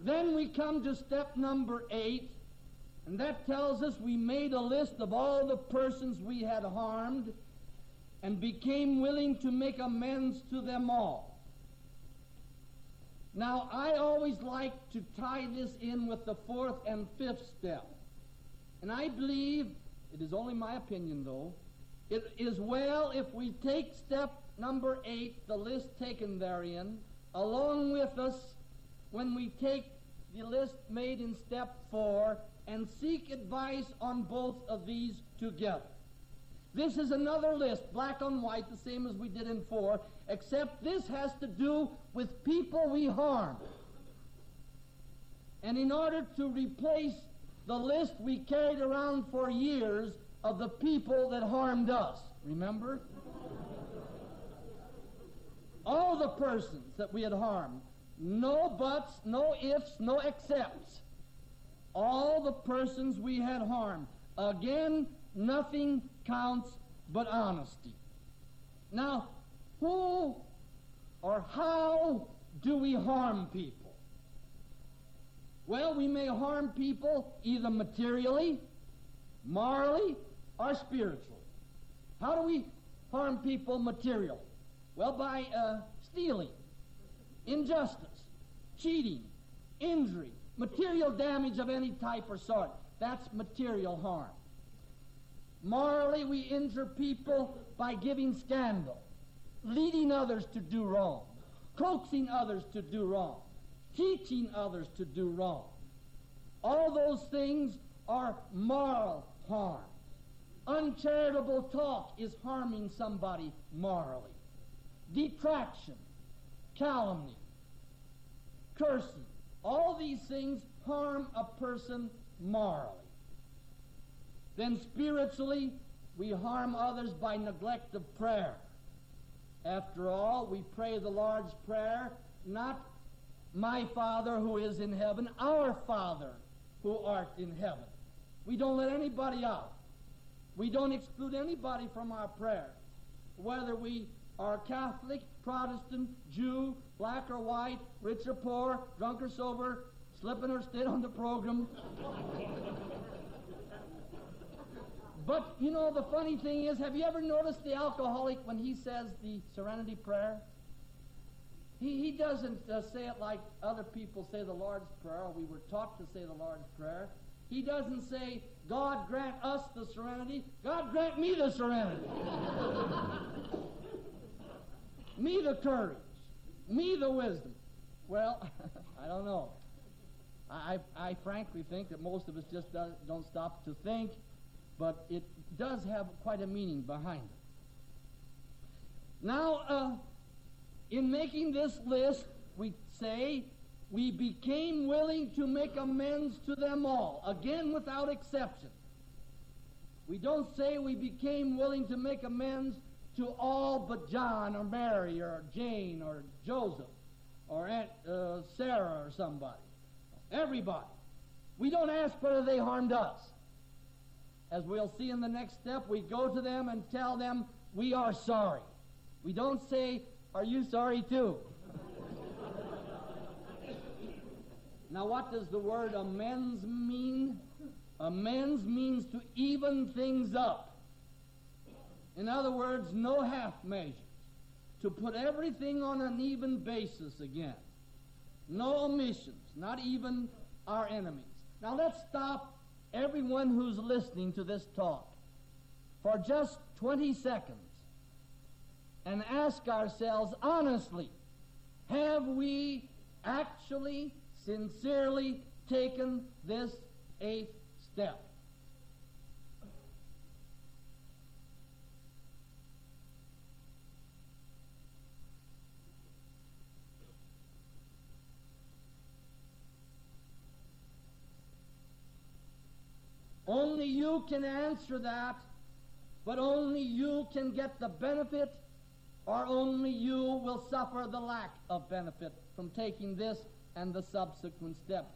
Then we come to step number eight, and that tells us we made a list of all the persons we had harmed and became willing to make amends to them all. Now, I always like to tie this in with the fourth and fifth step. And I believe, it is only my opinion though, it is well if we take step number eight, the list taken therein, along with us when we take the list made in step four and seek advice on both of these together. This is another list, black on white, the same as we did in four, except this has to do with people we harm. And in order to replace the list we carried around for years of the people that harmed us, remember? All the persons that we had harmed. No buts, no ifs, no excepts. All the persons we had harmed. Again, nothing counts but honesty. Now, who or how do we harm people? Well, we may harm people either materially, morally, or spiritually. How do we harm people materially? Well, by uh, stealing, injustice, cheating, injury, material damage of any type or sort. That's material harm. Morally, we injure people by giving scandal, leading others to do wrong, coaxing others to do wrong, teaching others to do wrong. All those things are moral harm. Uncharitable talk is harming somebody morally. Detraction, calumny, cursing, all these things harm a person morally. Then spiritually, we harm others by neglect of prayer. After all, we pray the Lord's Prayer, not my Father who is in heaven, our Father who art in heaven. We don't let anybody out. We don't exclude anybody from our prayer, whether we are Catholic, Protestant, Jew, black or white, rich or poor, drunk or sober, slipping or staying on the program. But you know, the funny thing is, have you ever noticed the alcoholic when he says the serenity prayer? He, he doesn't uh, say it like other people say the Lord's Prayer, we were taught to say the Lord's Prayer. He doesn't say, God grant us the serenity, God grant me the serenity. me the courage, me the wisdom. Well, I don't know. I, I frankly think that most of us just don't stop to think but it does have quite a meaning behind it. Now, uh, in making this list, we say we became willing to make amends to them all, again without exception. We don't say we became willing to make amends to all but John or Mary or Jane or Joseph or Aunt uh, Sarah or somebody. Everybody. We don't ask whether they harmed us as we'll see in the next step, we go to them and tell them we are sorry. We don't say, Are you sorry too? now, what does the word amends mean? Amends means to even things up. In other words, no half measures. To put everything on an even basis again. No omissions, not even our enemies. Now let's stop everyone who's listening to this talk for just 20 seconds and ask ourselves honestly have we actually, sincerely taken this eighth step? Only can answer that, but only you can get the benefit, or only you will suffer the lack of benefit from taking this and the subsequent step.